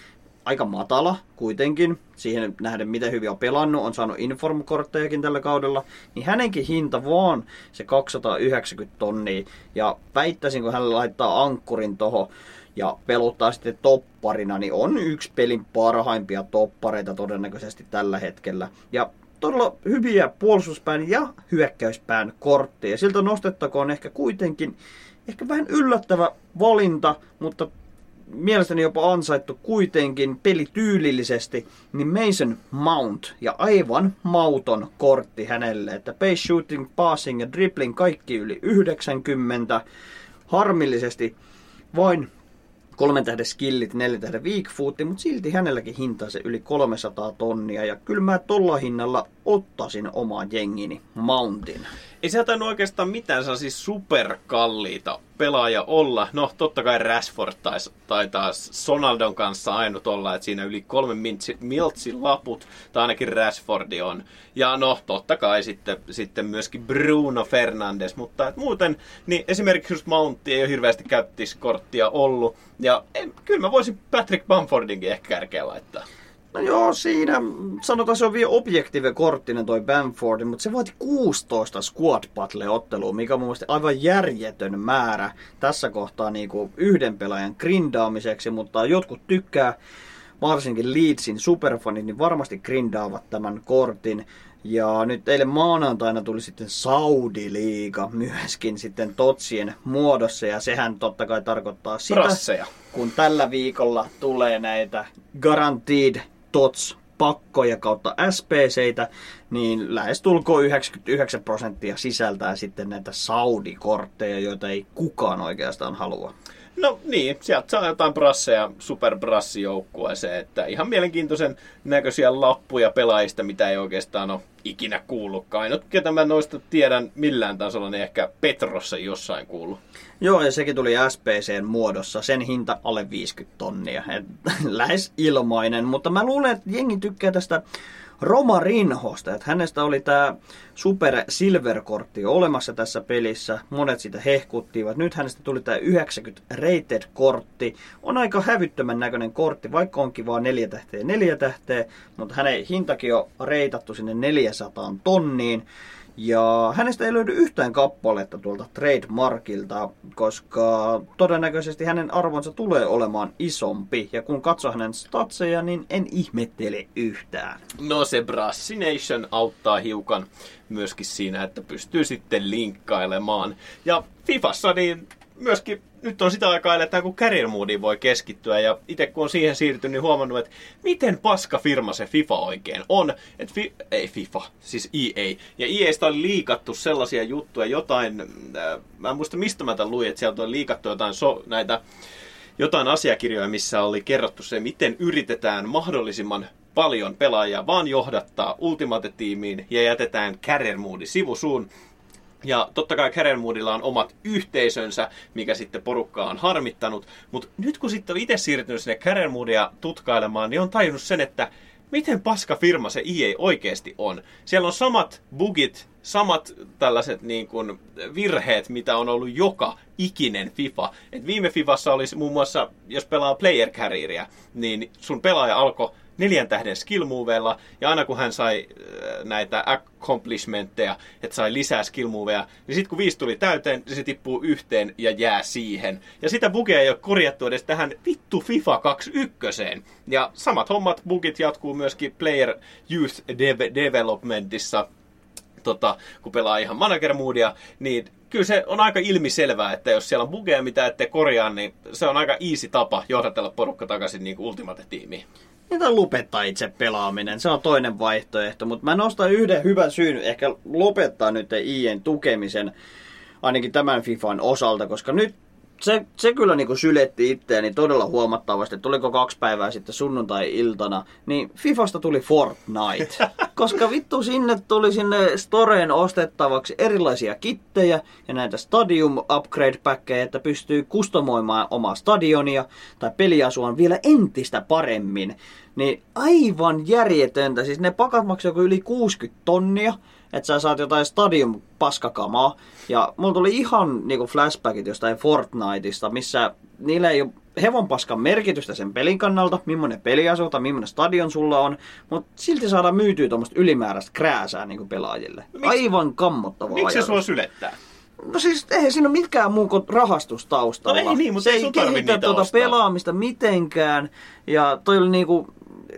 aika matala kuitenkin, siihen nähden miten hyvin on pelannut, on saanut informkorttejakin tällä kaudella, niin hänenkin hinta vaan se 290 tonnia. Ja väittäisin, kun hän laittaa ankkurin toho ja peluttaa sitten topparina, niin on yksi pelin parhaimpia toppareita todennäköisesti tällä hetkellä. Ja todella hyviä puolustuspään ja hyökkäyspään kortteja. Siltä nostettakoon ehkä kuitenkin ehkä vähän yllättävä valinta, mutta mielestäni jopa ansaittu kuitenkin pelityylillisesti, niin Mason Mount ja aivan mauton kortti hänelle, että pace shooting, passing ja dribbling kaikki yli 90. Harmillisesti vain kolmen tähden skillit, neljän tähden weak footti, mutta silti hänelläkin hinta se yli 300 tonnia. Ja kyllä mä tolla hinnalla ottaisin omaan jengini Mountin. Ei se tainnut oikeastaan mitään sellaisia superkalliita pelaaja olla. No, totta kai Rashford taisi, taitaa Sonaldon kanssa ainut olla, että siinä yli kolme miltsin laput, tai ainakin Rashfordi on. Ja no, totta kai sitten, sitten myöskin Bruno Fernandes, mutta et muuten, niin esimerkiksi just Mountti ei ole hirveästi käyttiskorttia ollut. Ja en, kyllä mä voisin Patrick Bamfordinkin ehkä kärkeä laittaa. No joo, siinä sanotaan se on vielä objektiive korttinen toi Bamford, mutta se vaati 16 squad battle ottelua, mikä on mun mielestä aivan järjetön määrä tässä kohtaa niin kuin yhden pelaajan grindaamiseksi, mutta jotkut tykkää, varsinkin Leedsin superfanit, niin varmasti grindaavat tämän kortin. Ja nyt eilen maanantaina tuli sitten Saudi-liiga myöskin sitten Totsien muodossa ja sehän totta kai tarkoittaa sitä, Brasseja. kun tällä viikolla tulee näitä guaranteed TOTS pakkoja kautta SPCitä, niin lähestulkoon 99 prosenttia sisältää sitten näitä Saudi-kortteja, joita ei kukaan oikeastaan halua. No niin, sieltä saa jotain brasseja superbrassijoukkueeseen, että ihan mielenkiintoisen näköisiä lappuja pelaajista, mitä ei oikeastaan ole ikinä kuullutkaan. Ainut, ketä mä noista tiedän millään tasolla, niin ehkä Petrossa jossain kuullut. Joo, ja sekin tuli SPCn muodossa. Sen hinta alle 50 tonnia. Et, *laughs* lähes ilmainen, mutta mä luulen, että jengi tykkää tästä Roma Rinhosta, että hänestä oli tämä Super Silver-kortti olemassa tässä pelissä. Monet sitä hehkuttivat. Nyt hänestä tuli tämä 90 Rated-kortti. On aika hävyttömän näköinen kortti, vaikka onkin vaan neljä tähteä neljä tähteä, mutta hänen hintakin on reitattu sinne 400 tonniin. Ja hänestä ei löydy yhtään kappaletta tuolta trademarkilta, koska todennäköisesti hänen arvonsa tulee olemaan isompi. Ja kun katsoo hänen statseja, niin en ihmettele yhtään. No se Brassination auttaa hiukan myöskin siinä, että pystyy sitten linkkailemaan. Ja Fifassa niin myöskin nyt on sitä aikaa eletään, kun career moodiin voi keskittyä. Ja itse kun on siihen siirtynyt, niin huomannut, että miten paska firma se FIFA oikein on. Et fi, ei FIFA, siis EA. Ja EAstä oli liikattu sellaisia juttuja, jotain, äh, mä en muista mistä mä tämän luin, että sieltä on liikattu jotain so, näitä jotain asiakirjoja, missä oli kerrottu se, miten yritetään mahdollisimman paljon pelaajia vaan johdattaa Ultimate-tiimiin ja jätetään career moodi sivusuun. Ja totta kai Career on omat yhteisönsä, mikä sitten porukkaa on harmittanut. Mutta nyt kun sitten on itse siirtynyt sinne Career tutkailemaan, niin on tajunnut sen, että miten paska firma se EA oikeasti on. Siellä on samat bugit, samat tällaiset niin kuin virheet, mitä on ollut joka ikinen FIFA. Et viime FIFassa olisi muun muassa, jos pelaa player carrieria, niin sun pelaaja alkoi neljän tähden skill ja aina kun hän sai äh, näitä accomplishmentteja, että sai lisää skill moveja, niin sitten kun viisi tuli täyteen, niin se tippuu yhteen ja jää siihen. Ja sitä bugia ei ole korjattu edes tähän vittu FIFA 21. Ja samat hommat, bugit jatkuu myöskin Player Youth Developmentissa, tota, kun pelaa ihan manager moodia, niin kyllä se on aika ilmiselvää, että jos siellä on bugeja, mitä ette korjaa, niin se on aika easy tapa johdatella porukka takaisin niin kuin Ultimate-tiimiin. Niitä lopettaa itse pelaaminen, se on toinen vaihtoehto, mutta mä nostan yhden hyvän syyn ehkä lopettaa nyt IEn tukemisen, ainakin tämän FIFAn osalta, koska nyt se, se kyllä niinku syletti itteeni todella huomattavasti. Tuliko kaksi päivää sitten sunnuntai-iltana, niin Fifasta tuli Fortnite. *laughs* Koska vittu sinne tuli sinne storeen ostettavaksi erilaisia kittejä ja näitä Stadium upgrade packeja, että pystyy kustomoimaan omaa stadionia tai peliasuaan vielä entistä paremmin. Niin aivan järjetöntä. Siis ne pakat maksaa joku yli 60 tonnia että sä saat jotain stadium paskakamaa. Ja mulla tuli ihan niinku flashbackit jostain Fortniteista, missä niillä ei ole hevon paskan merkitystä sen pelin kannalta, millainen peliasu tai millainen stadion sulla on, mutta silti saadaan myytyä tuommoista ylimääräistä krääsää niinku pelaajille. Miks- Aivan kammottava Miksi se sua sylettää? No siis eihän siinä ole mitkään muu kuin rahastus taustalla. No ei niin, mutta se ei kehitä tuota pelaamista mitenkään. Ja toi oli niinku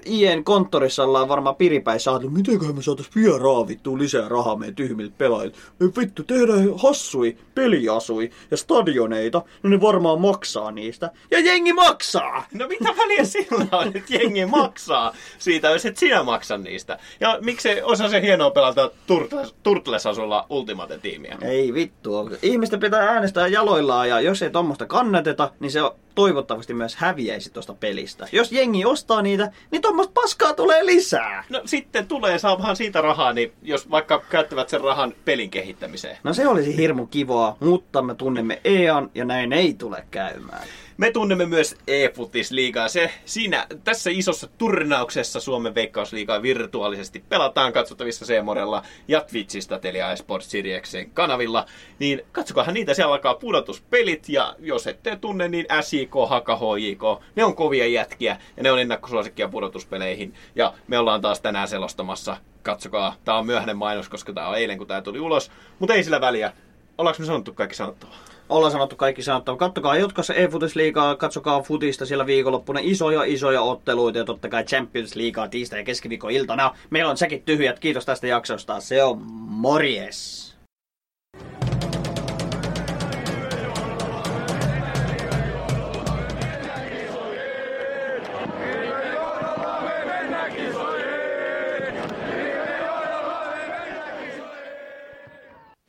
IEn konttorissa ollaan varmaan piripäin saatu, mitenköhän me saatais vielä raavittua lisää rahaa meidän tyhmiltä pelaajilta. Me vittu, tehdään hassui peliasui ja stadioneita, no ne varmaan maksaa niistä. Ja jengi maksaa! No mitä väliä sillä on, että jengi maksaa siitä, jos et sinä maksa niistä? Ja miksei osa se hienoa pelata Turtles- Turtles-asulla Ultimate-tiimiä? Ei vittu. Ihmisten pitää äänestää jaloillaan ja jos ei tuommoista kannateta, niin se toivottavasti myös häviäisi tuosta pelistä. Jos jengi ostaa niitä, niin tuommoista paskaa tulee lisää. No sitten tulee, saamaan siitä rahaa, niin jos vaikka käyttävät sen rahan pelin kehittämiseen. No se olisi hirmu kivaa, mutta me tunnemme EAN ja näin ei tule käymään. Me tunnemme myös e-futisliigaa. Se siinä, tässä isossa turnauksessa Suomen veikkausliigaa virtuaalisesti pelataan katsottavissa Seemorella ja Twitchistä Telia Sports Sirieksen kanavilla. Niin katsokahan niitä, siellä alkaa pudotuspelit ja jos ette tunne, niin SJK, Haka, HJK, ne on kovia jätkiä ja ne on ennakkosuosikkia pudotuspeleihin. Ja me ollaan taas tänään selostamassa. Katsokaa, tää on myöhäinen mainos, koska tää on eilen kun tää tuli ulos. Mutta ei sillä väliä. Ollaanko me sanottu kaikki sanottavaa? Ollaan sanottu kaikki sanottava. Kattokaa Jotkassa e-futisliigaa, katsokaa futista siellä viikonloppuna. Isoja, isoja otteluita ja totta kai Champions Leaguea tiistai- ja keskiviikko-iltana. Meillä on säkit tyhjät. Kiitos tästä jaksosta. Se on morjes!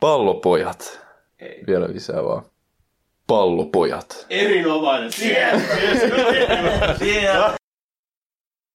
Pallopojat. Ei. Vielä lisää vaan. Pallopojat. Erinomainen. Siellä, siellä.